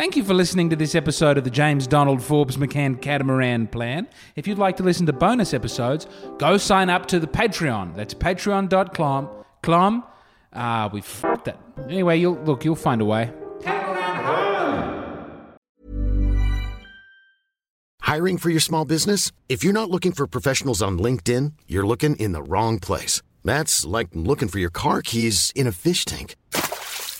Thank you for listening to this episode of the James Donald Forbes McCann Catamaran Plan. If you'd like to listen to bonus episodes, go sign up to the Patreon. That's patreon.com. Clom. Ah, we fucked it. Anyway, you'll look, you'll find a way. Hiring for your small business? If you're not looking for professionals on LinkedIn, you're looking in the wrong place. That's like looking for your car keys in a fish tank.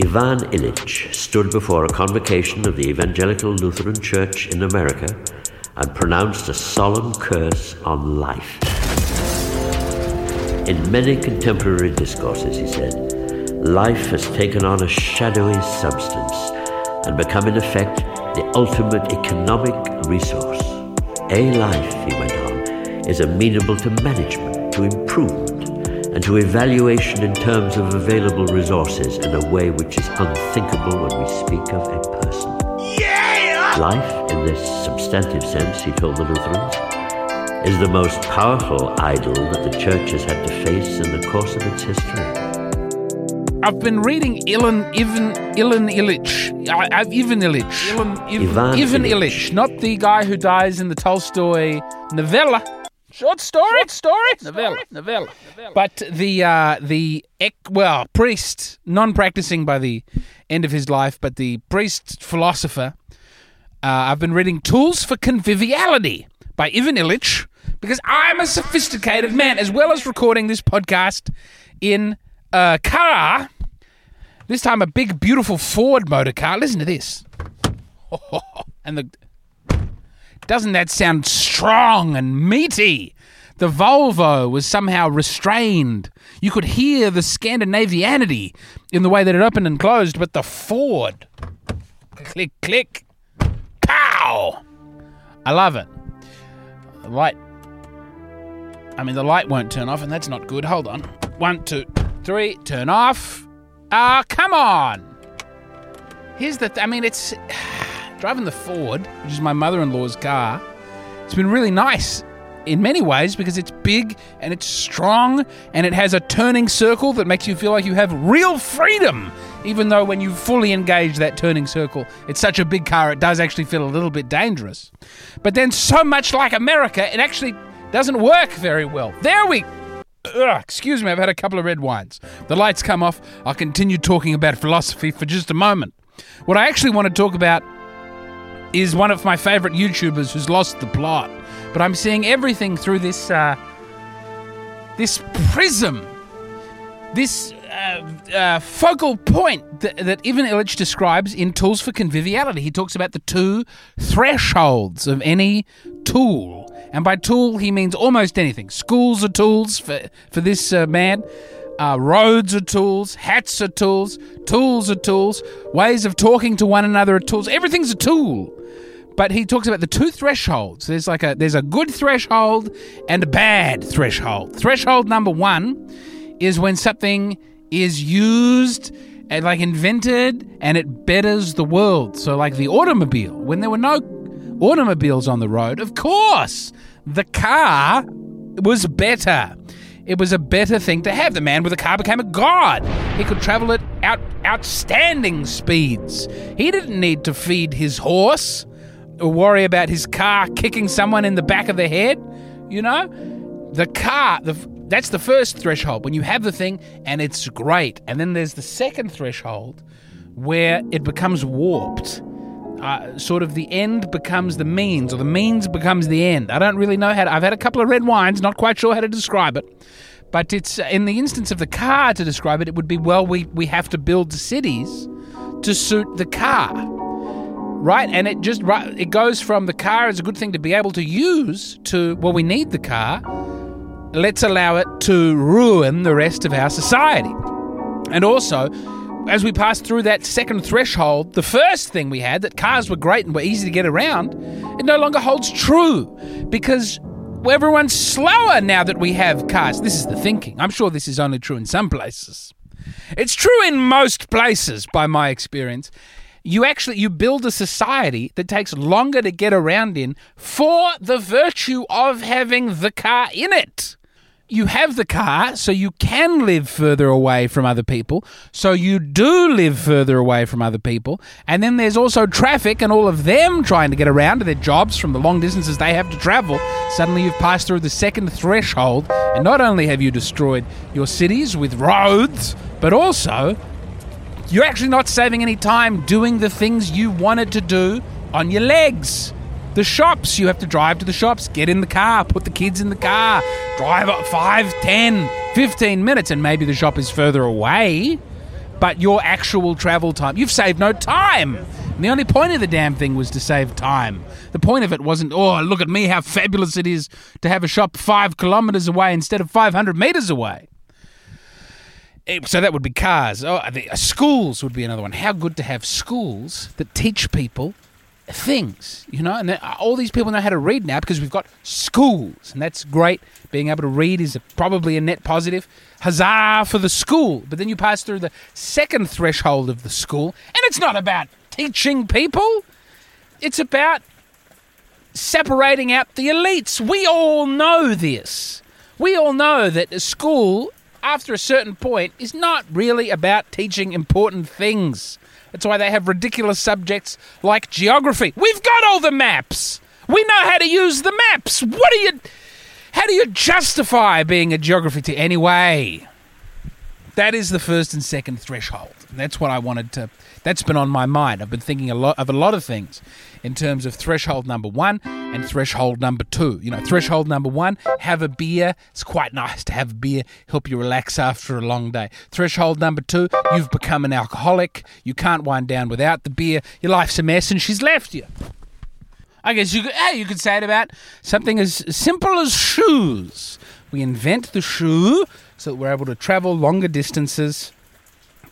Ivan Illich stood before a convocation of the Evangelical Lutheran Church in America and pronounced a solemn curse on life. In many contemporary discourses, he said, life has taken on a shadowy substance and become, in effect, the ultimate economic resource. A life, he went on, is amenable to management, to improvement, and to evaluation in terms of available resources in a way which is unthinkable when we speak of a person. Yeah! Life, in this substantive sense, he told the Lutherans, is the most powerful idol that the Church has had to face in the course of its history. I've been reading Ilan Ivan Ilan Illich. I, I've Ivan Illich. Ilan Ivan, Ivan Ivan Illich. Illich, not the guy who dies in the Tolstoy novella. Short story, short story, novella, novella. But the uh, the ec- well priest, non-practicing by the end of his life, but the priest philosopher. Uh, I've been reading Tools for Conviviality by Ivan Illich because I'm a sophisticated man, as well as recording this podcast in a car. This time, a big, beautiful Ford motor car. Listen to this. and the doesn't that sound strong and meaty? The Volvo was somehow restrained. You could hear the Scandinavianity in the way that it opened and closed, but the Ford. Click, click. Pow! I love it. The light. I mean, the light won't turn off, and that's not good. Hold on. One, two, three, turn off. Ah, come on. Here's the. Th- I mean, it's driving the Ford, which is my mother-in-law's car. It's been really nice in many ways because it's big and it's strong and it has a turning circle that makes you feel like you have real freedom. Even though when you fully engage that turning circle, it's such a big car, it does actually feel a little bit dangerous. But then, so much like America, it actually doesn't work very well. There we Ugh, excuse me, I've had a couple of red wines. The lights come off. I'll continue talking about philosophy for just a moment. What I actually want to talk about is one of my favorite YouTubers who's lost the plot. But I'm seeing everything through this uh, this prism, this uh, uh, focal point that, that Ivan Illich describes in Tools for Conviviality. He talks about the two thresholds of any tool. And by tool, he means almost anything. Schools are tools for, for this uh, man. Uh, roads are tools. Hats are tools. Tools are tools. Ways of talking to one another are tools. Everything's a tool. But he talks about the two thresholds. There's like a there's a good threshold and a bad threshold. Threshold number one is when something is used and like invented and it betters the world. So like the automobile, when there were no automobiles on the road, of course, the car was better. It was a better thing to have. The man with the car became a god. He could travel at out, outstanding speeds. He didn't need to feed his horse or worry about his car kicking someone in the back of the head. You know, the car. The, that's the first threshold when you have the thing and it's great. And then there's the second threshold where it becomes warped. Uh, sort of the end becomes the means, or the means becomes the end. I don't really know how to. I've had a couple of red wines, not quite sure how to describe it. But it's uh, in the instance of the car to describe it, it would be well, we, we have to build cities to suit the car. Right? And it just right, it goes from the car is a good thing to be able to use to well, we need the car. Let's allow it to ruin the rest of our society. And also, as we passed through that second threshold, the first thing we had that cars were great and were easy to get around, it no longer holds true because everyone's slower now that we have cars. This is the thinking. I'm sure this is only true in some places. It's true in most places, by my experience. You actually you build a society that takes longer to get around in for the virtue of having the car in it you have the car, so you can live further away from other people. So you do live further away from other people. And then there's also traffic and all of them trying to get around to their jobs from the long distances they have to travel. Suddenly you've passed through the second threshold. And not only have you destroyed your cities with roads, but also you're actually not saving any time doing the things you wanted to do on your legs. The shops, you have to drive to the shops, get in the car, put the kids in the car, drive up 5, 10, 15 minutes, and maybe the shop is further away, but your actual travel time, you've saved no time. And the only point of the damn thing was to save time. The point of it wasn't, oh, look at me, how fabulous it is to have a shop five kilometers away instead of 500 meters away. So that would be cars. Oh, the, uh, schools would be another one. How good to have schools that teach people things, you know, and all these people know how to read now because we've got schools, and that's great. Being able to read is a, probably a net positive. Huzzah for the school! But then you pass through the second threshold of the school, and it's not about teaching people, it's about separating out the elites. We all know this. We all know that a school, after a certain point, is not really about teaching important things. That's why they have ridiculous subjects like geography. We've got all the maps. We know how to use the maps. What do you how do you justify being a geography teacher anyway? That is the first and second threshold. That's what I wanted to that's been on my mind. I've been thinking a lot of a lot of things in terms of threshold number one and threshold number two. You know, threshold number one, have a beer. It's quite nice to have a beer, help you relax after a long day. Threshold number two, you've become an alcoholic. You can't wind down without the beer. Your life's a mess and she's left you. I guess you could, hey, you could say it about something as simple as shoes. We invent the shoe so that we're able to travel longer distances,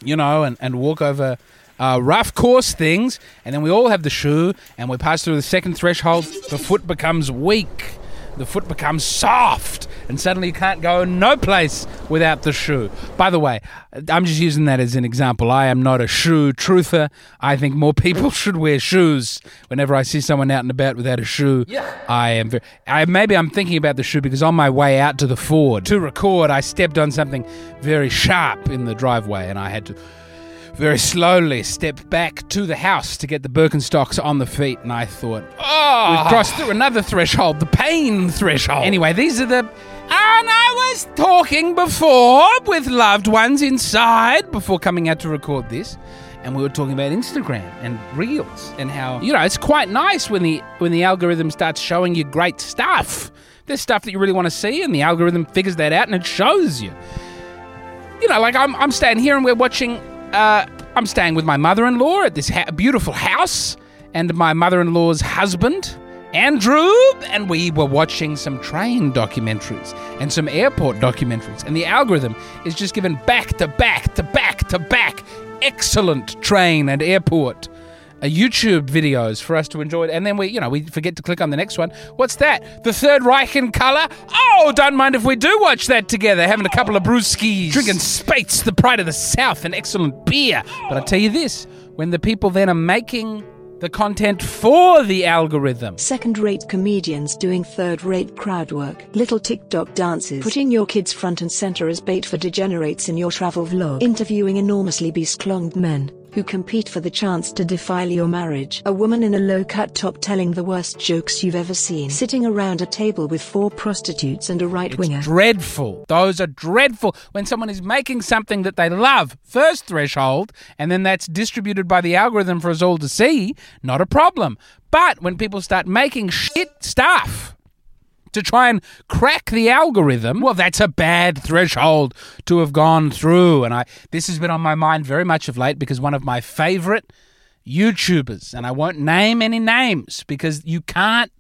you know, and, and walk over uh, rough course things, and then we all have the shoe, and we pass through the second threshold. The foot becomes weak, the foot becomes soft, and suddenly you can't go no place without the shoe. By the way, I'm just using that as an example. I am not a shoe truther. I think more people should wear shoes. Whenever I see someone out and about without a shoe, yeah. I am very. I, maybe I'm thinking about the shoe because on my way out to the Ford to record, I stepped on something very sharp in the driveway, and I had to very slowly stepped back to the house to get the Birkenstocks on the feet, and I thought, oh, we've crossed through another threshold, the pain threshold. Anyway, these are the. And I was talking before with loved ones inside before coming out to record this, and we were talking about Instagram and Reels and how you know it's quite nice when the when the algorithm starts showing you great stuff. There's stuff that you really want to see, and the algorithm figures that out and it shows you. You know, like I'm I'm standing here and we're watching uh, I'm staying with my mother in law at this ha- beautiful house and my mother in law's husband, Andrew, and we were watching some train documentaries and some airport documentaries. And the algorithm is just given back to back to back to back excellent train and airport Uh, YouTube videos for us to enjoy. It and then we, you know, we forget to click on the next one. What's that? The Third Reich in colour? Oh, don't mind if we do watch that together, having a couple of brewskis, drinking Spates, the pride of the South, and excellent beer. But I tell you this, when the people then are making the content for the algorithm. Second rate comedians doing third rate crowd work. Little TikTok dances. Putting your kids front and center as bait for degenerates in your travel vlog. Interviewing enormously besklonged men who compete for the chance to defile your marriage. A woman in a low cut top telling the worst jokes you've ever seen. Sitting around a table with four prostitutes and a right winger. Dreadful. Those are dreadful. When someone is making something that they love, first threshold, and then that's distributed by the algorithm for us all to see, not a problem. But when people start making shit stuff, to try and crack the algorithm, well, that's a bad threshold to have gone through. And I this has been on my mind very much of late because one of my favorite YouTubers, and I won't name any names because you can't.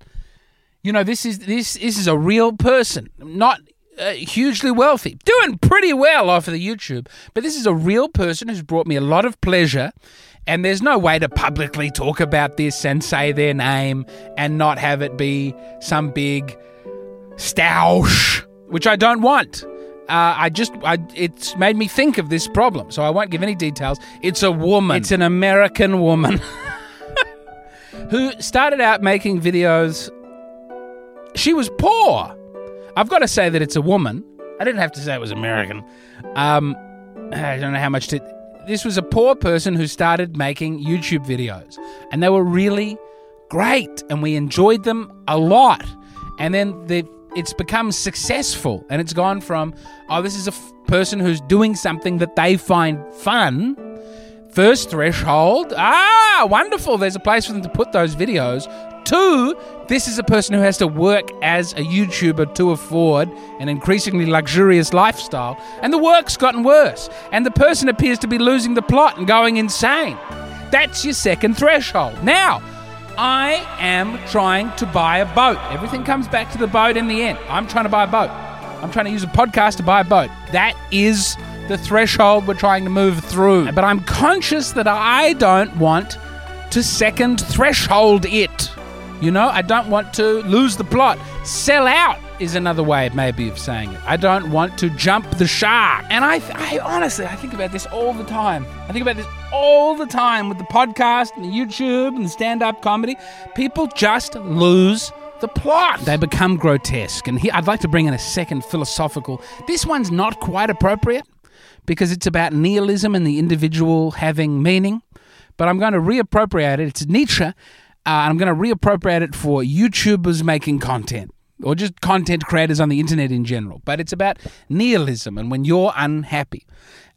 You know, this is this this is a real person, not uh, hugely wealthy, doing pretty well off of the YouTube. But this is a real person who's brought me a lot of pleasure. And there's no way to publicly talk about this and say their name and not have it be some big stoush, which I don't want. Uh, I just, I, it's made me think of this problem, so I won't give any details. It's a woman. It's an American woman who started out making videos. She was poor. I've got to say that it's a woman. I didn't have to say it was American. Um, I don't know how much to. This was a poor person who started making YouTube videos, and they were really great, and we enjoyed them a lot. And then the it's become successful and it's gone from oh this is a f- person who's doing something that they find fun first threshold ah wonderful there's a place for them to put those videos two this is a person who has to work as a youtuber to afford an increasingly luxurious lifestyle and the work's gotten worse and the person appears to be losing the plot and going insane. That's your second threshold. Now I am trying to buy a boat. Everything comes back to the boat in the end. I'm trying to buy a boat. I'm trying to use a podcast to buy a boat. That is the threshold we're trying to move through. But I'm conscious that I don't want to second threshold it. You know, I don't want to lose the plot. Sell out is another way, maybe, of saying it. I don't want to jump the shark. And I, I honestly, I think about this all the time. I think about this all the time with the podcast and the YouTube and the stand up comedy. People just lose the plot. They become grotesque. And here, I'd like to bring in a second philosophical. This one's not quite appropriate because it's about nihilism and the individual having meaning. But I'm going to reappropriate it. It's Nietzsche. Uh, I'm going to reappropriate it for YouTubers making content or just content creators on the internet in general. But it's about nihilism and when you're unhappy.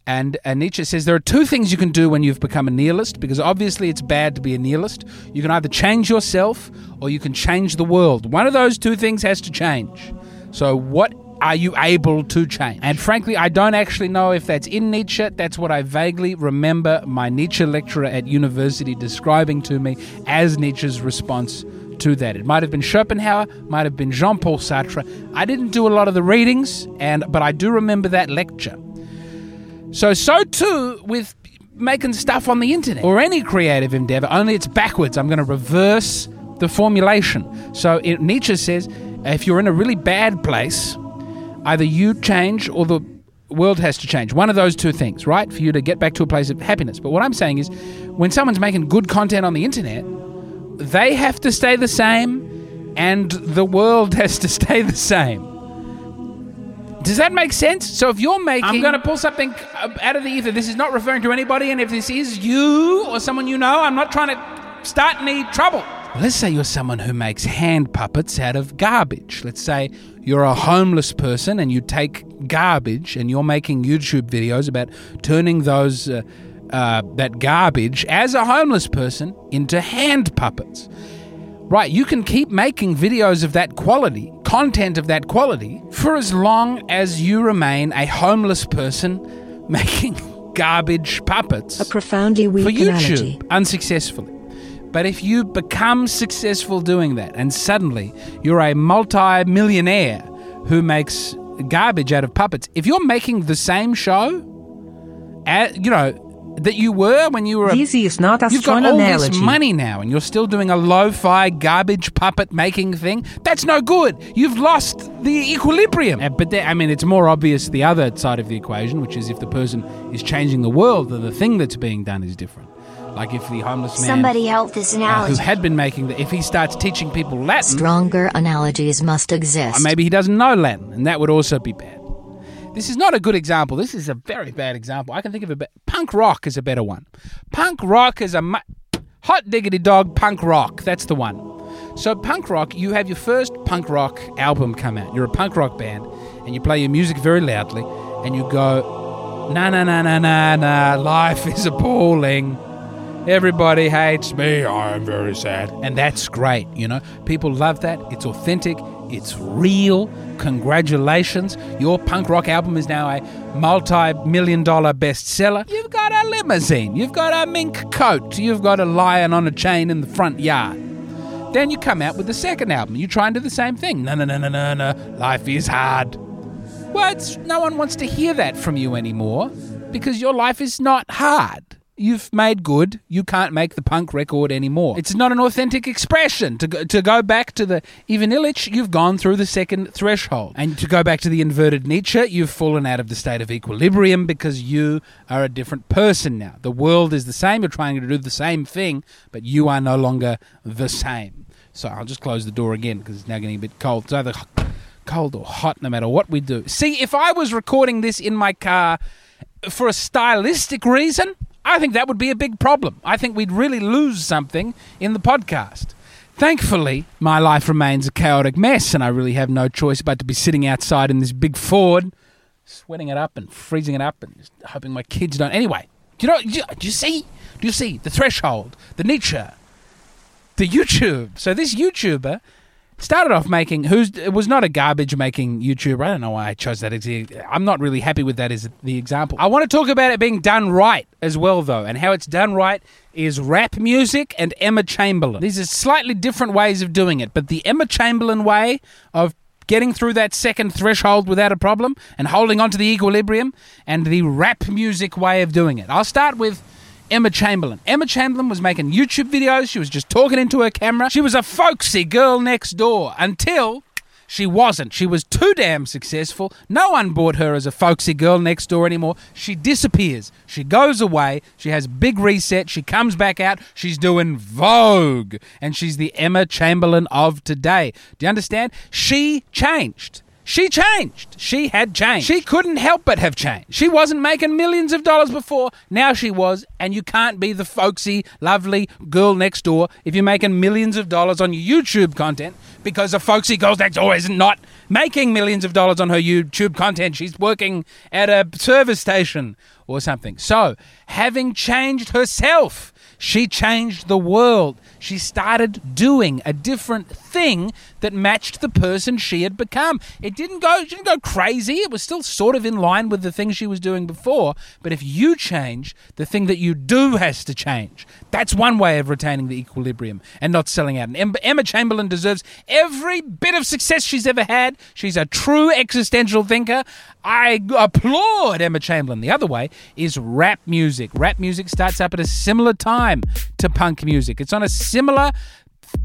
And, and Nietzsche says there are two things you can do when you've become a nihilist, because obviously it's bad to be a nihilist. You can either change yourself or you can change the world. One of those two things has to change. So, what are you able to change? And frankly, I don't actually know if that's in Nietzsche. That's what I vaguely remember my Nietzsche lecturer at university describing to me as Nietzsche's response to that. It might have been Schopenhauer, might have been Jean Paul Sartre. I didn't do a lot of the readings, and but I do remember that lecture. So, so too with making stuff on the internet or any creative endeavor, only it's backwards. I'm going to reverse the formulation. So, it, Nietzsche says if you're in a really bad place, either you change or the world has to change. One of those two things, right? For you to get back to a place of happiness. But what I'm saying is, when someone's making good content on the internet, they have to stay the same and the world has to stay the same. Does that make sense? So if you're making. I'm going to pull something out of the ether. This is not referring to anybody, and if this is you or someone you know, I'm not trying to start any trouble. Let's say you're someone who makes hand puppets out of garbage. Let's say you're a homeless person and you take garbage and you're making YouTube videos about turning those. Uh, uh, that garbage as a homeless person into hand puppets. Right, you can keep making videos of that quality, content of that quality, for as long as you remain a homeless person making garbage puppets. A profoundly weak for YouTube analogy. unsuccessfully. But if you become successful doing that, and suddenly you're a multi-millionaire who makes garbage out of puppets, if you're making the same show, you know, that you were when you were. This is not a You've strong got all this money now, and you're still doing a lo-fi garbage puppet making thing. That's no good. You've lost the equilibrium. Uh, but there, I mean, it's more obvious the other side of the equation, which is if the person is changing the world, then the thing that's being done is different. Like if the homeless man Somebody help this uh, who had been making the, if he starts teaching people Latin, Stronger analogies must uh, exist. maybe he doesn't know Latin, and that would also be bad. This is not a good example. This is a very bad example. I can think of a punk rock is a better one. Punk rock is a mu- hot diggity dog. Punk rock, that's the one. So punk rock, you have your first punk rock album come out. You're a punk rock band, and you play your music very loudly, and you go, na na na na na na, life is appalling. Everybody hates me. I am very sad. And that's great, you know. People love that. It's authentic. It's real. Congratulations. Your punk rock album is now a multi million dollar bestseller. You've got a limousine. You've got a mink coat. You've got a lion on a chain in the front yard. Then you come out with the second album. You try and do the same thing. No, no, no, no, no, no. Life is hard. Well, no one wants to hear that from you anymore because your life is not hard. You've made good. You can't make the punk record anymore. It's not an authentic expression. To go, to go back to the Ivan Illich, you've gone through the second threshold. And to go back to the inverted Nietzsche, you've fallen out of the state of equilibrium because you are a different person now. The world is the same. You're trying to do the same thing, but you are no longer the same. So I'll just close the door again because it's now getting a bit cold. It's either cold or hot, no matter what we do. See, if I was recording this in my car for a stylistic reason, I think that would be a big problem. I think we'd really lose something in the podcast. Thankfully, my life remains a chaotic mess, and I really have no choice but to be sitting outside in this big Ford, sweating it up and freezing it up, and just hoping my kids don't. Anyway, do you know? Do you, do you see? Do you see the threshold, the Nietzsche, the YouTube? So this YouTuber started off making who's it was not a garbage making YouTuber. I don't know why I chose that. I'm not really happy with that as the example. I want to talk about it being done right as well, though, and how it's done right is rap music and Emma Chamberlain. These are slightly different ways of doing it, but the Emma Chamberlain way of getting through that second threshold without a problem and holding on to the equilibrium and the rap music way of doing it. I'll start with Emma Chamberlain. Emma Chamberlain was making YouTube videos. She was just talking into her camera. She was a folksy girl next door until she wasn't. She was too damn successful. No one bought her as a folksy girl next door anymore. She disappears. She goes away. She has big reset. She comes back out. She's doing Vogue. And she's the Emma Chamberlain of today. Do you understand? She changed. She changed. She had changed. She couldn't help but have changed. She wasn't making millions of dollars before. Now she was, and you can't be the folksy, lovely girl next door if you're making millions of dollars on your YouTube content because the folksy girl next door is not making millions of dollars on her YouTube content. She's working at a service station or something. So, having changed herself, she changed the world. She started doing a different thing that matched the person she had become. It didn't go she didn't go crazy. It was still sort of in line with the thing she was doing before, but if you change, the thing that you do has to change. That's one way of retaining the equilibrium and not selling out. And Emma Chamberlain deserves every bit of success she's ever had. She's a true existential thinker. I applaud Emma Chamberlain. The other way is rap music. Rap music starts up at a similar time to punk music. It's on a similar,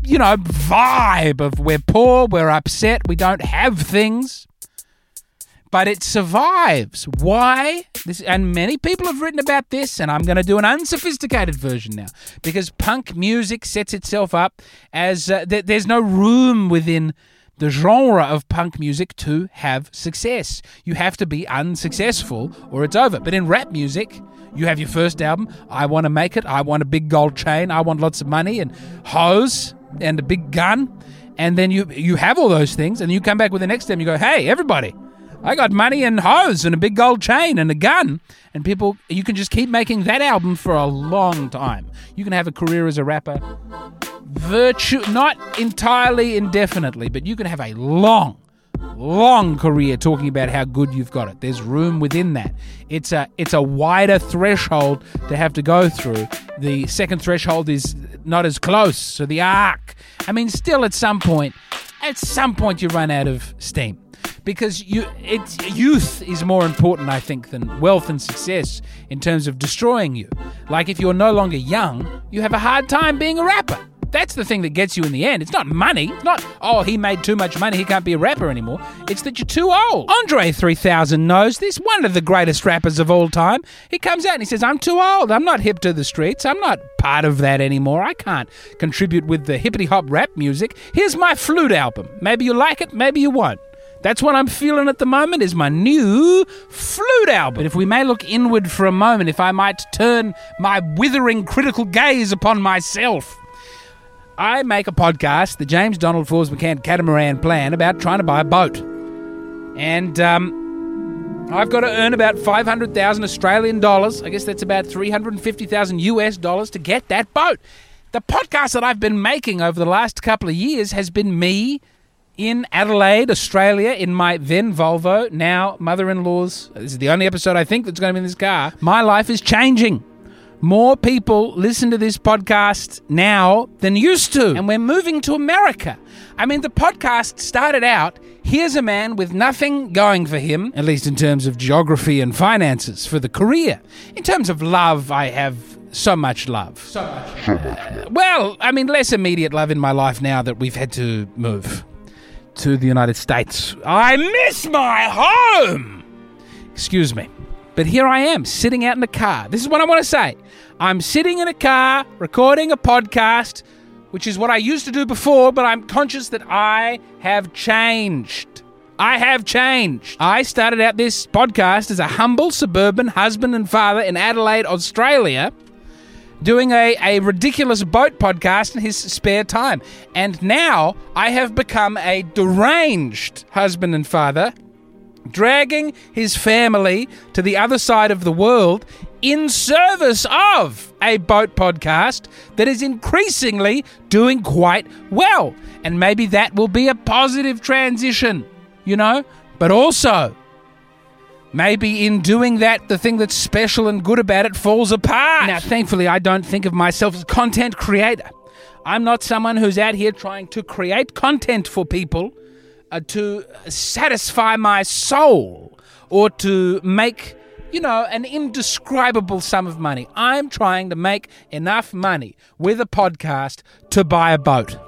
you know, vibe of we're poor, we're upset, we don't have things. But it survives. Why? This, and many people have written about this, and I'm going to do an unsophisticated version now because punk music sets itself up as uh, th- there's no room within the genre of punk music to have success. You have to be unsuccessful or it's over. But in rap music, you have your first album, I want to make it, I want a big gold chain, I want lots of money and hoes and a big gun. And then you you have all those things and you come back with the next album you go, "Hey, everybody, I got money and hoes and a big gold chain and a gun." And people you can just keep making that album for a long time. You can have a career as a rapper virtue not entirely indefinitely but you can have a long long career talking about how good you've got it. There's room within that. It's a it's a wider threshold to have to go through. The second threshold is not as close so the arc. I mean still at some point at some point you run out of steam. Because you it's youth is more important I think than wealth and success in terms of destroying you. Like if you're no longer young, you have a hard time being a rapper. That's the thing that gets you in the end. It's not money. It's not, oh, he made too much money, he can't be a rapper anymore. It's that you're too old. Andre 3000 knows this, one of the greatest rappers of all time. He comes out and he says, I'm too old. I'm not hip to the streets. I'm not part of that anymore. I can't contribute with the hippity hop rap music. Here's my flute album. Maybe you like it, maybe you won't. That's what I'm feeling at the moment is my new flute album. But if we may look inward for a moment, if I might turn my withering critical gaze upon myself, I make a podcast, the James Donald Forbes McCann Catamaran Plan, about trying to buy a boat. And um, I've got to earn about 500,000 Australian dollars. I guess that's about 350,000 US dollars to get that boat. The podcast that I've been making over the last couple of years has been me in Adelaide, Australia, in my then Volvo, now mother in law's. This is the only episode I think that's going to be in this car. My life is changing. More people listen to this podcast now than used to, and we're moving to America. I mean, the podcast started out here's a man with nothing going for him, at least in terms of geography and finances, for the career. In terms of love, I have so much love. So much. Uh, well, I mean, less immediate love in my life now that we've had to move to the United States. I miss my home! Excuse me. But here I am, sitting out in the car. This is what I want to say. I'm sitting in a car recording a podcast, which is what I used to do before, but I'm conscious that I have changed. I have changed. I started out this podcast as a humble suburban husband and father in Adelaide, Australia, doing a, a ridiculous boat podcast in his spare time. And now I have become a deranged husband and father dragging his family to the other side of the world in service of a boat podcast that is increasingly doing quite well. And maybe that will be a positive transition, you know? But also, maybe in doing that, the thing that's special and good about it falls apart. Now, thankfully, I don't think of myself as a content creator. I'm not someone who's out here trying to create content for people uh, to satisfy my soul or to make, you know, an indescribable sum of money. I'm trying to make enough money with a podcast to buy a boat.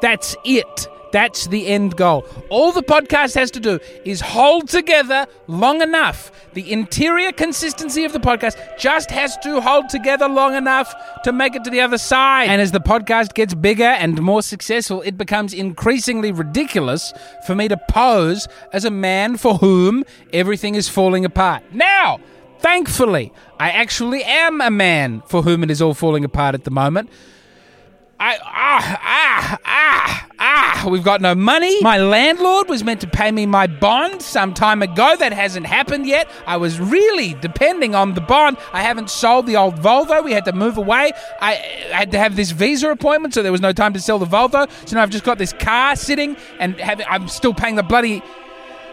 That's it. That's the end goal. All the podcast has to do is hold together long enough. The interior consistency of the podcast just has to hold together long enough to make it to the other side. And as the podcast gets bigger and more successful, it becomes increasingly ridiculous for me to pose as a man for whom everything is falling apart. Now, thankfully, I actually am a man for whom it is all falling apart at the moment. I ah ah ah ah. We've got no money. My landlord was meant to pay me my bond some time ago. That hasn't happened yet. I was really depending on the bond. I haven't sold the old Volvo. We had to move away. I had to have this visa appointment, so there was no time to sell the Volvo. So now I've just got this car sitting, and have, I'm still paying the bloody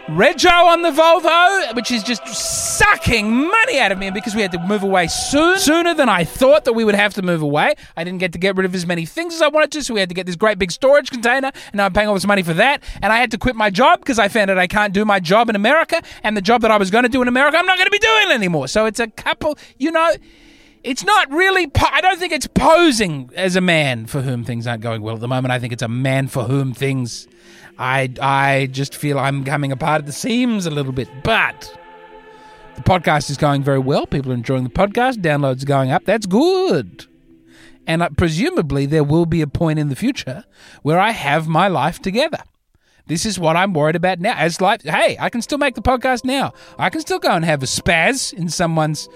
Rego on the Volvo, which is just sucking money out of me because we had to move away soon, sooner than I thought that we would have to move away. I didn't get to get rid of as many things as I wanted to, so we had to get this great big storage container, and now I'm paying all this money for that. And I had to quit my job because I found out I can't do my job in America, and the job that I was going to do in America, I'm not going to be doing anymore. So it's a couple, you know. It's not really. Po- I don't think it's posing as a man for whom things aren't going well at the moment. I think it's a man for whom things I I just feel I'm coming apart at the seams a little bit, but the podcast is going very well. People are enjoying the podcast. Downloads are going up. That's good. And uh, presumably there will be a point in the future where I have my life together. This is what I'm worried about now. As life, hey, I can still make the podcast now. I can still go and have a spaz in someone's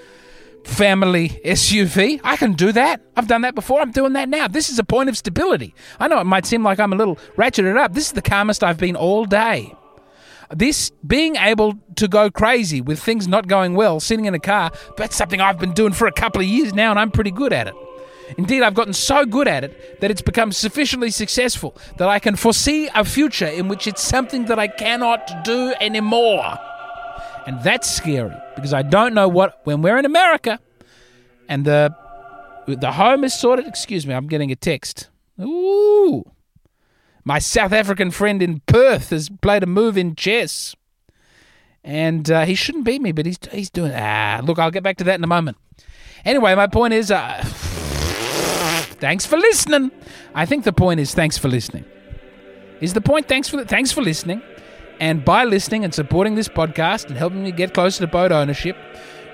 family SUV. I can do that. I've done that before. I'm doing that now. This is a point of stability. I know it might seem like I'm a little ratcheted up. This is the calmest I've been all day. This being able to go crazy with things not going well, sitting in a car, that's something I've been doing for a couple of years now, and I'm pretty good at it. Indeed, I've gotten so good at it that it's become sufficiently successful that I can foresee a future in which it's something that I cannot do anymore. And that's scary because I don't know what when we're in America and the the home is sorted. Excuse me, I'm getting a text. Ooh. My South African friend in Perth has played a move in chess. And uh, he shouldn't beat me, but he's he's doing ah. Look, I'll get back to that in a moment. Anyway, my point is, uh, Thanks for listening. I think the point is thanks for listening. Is the point thanks for thanks for listening, and by listening and supporting this podcast and helping me get closer to boat ownership,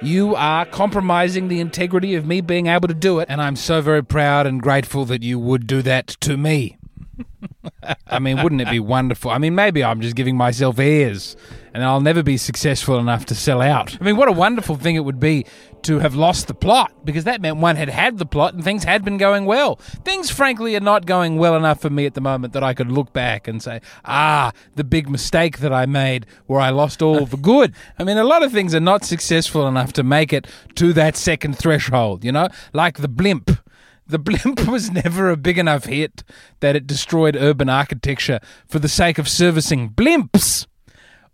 you are compromising the integrity of me being able to do it, and I'm so very proud and grateful that you would do that to me. I mean, wouldn't it be wonderful? I mean, maybe I'm just giving myself airs and I'll never be successful enough to sell out. I mean, what a wonderful thing it would be to have lost the plot because that meant one had had the plot and things had been going well. Things, frankly, are not going well enough for me at the moment that I could look back and say, ah, the big mistake that I made where I lost all the good. I mean, a lot of things are not successful enough to make it to that second threshold, you know, like the blimp. The blimp was never a big enough hit that it destroyed urban architecture for the sake of servicing blimps.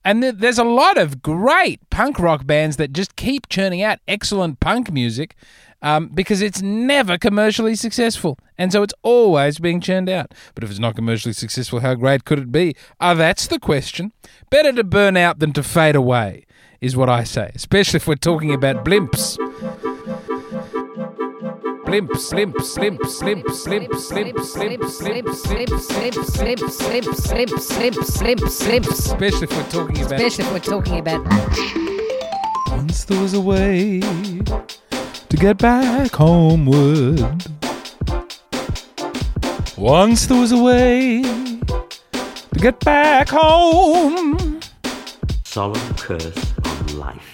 And th- there's a lot of great punk rock bands that just keep churning out excellent punk music um, because it's never commercially successful. And so it's always being churned out. But if it's not commercially successful, how great could it be? Ah, that's the question. Better to burn out than to fade away, is what I say, especially if we're talking about blimps slimp, slimp, slimp, slimp, slimp, slimp, slimp, slimp, slimp, slimp, slimp, slimp, slimp, slimp, slimp, slimp. Especially if we're talking about. Especially if we're talking about. Once there was a way to get back homeward. Once there was a way to get back home. Solemn curse on life.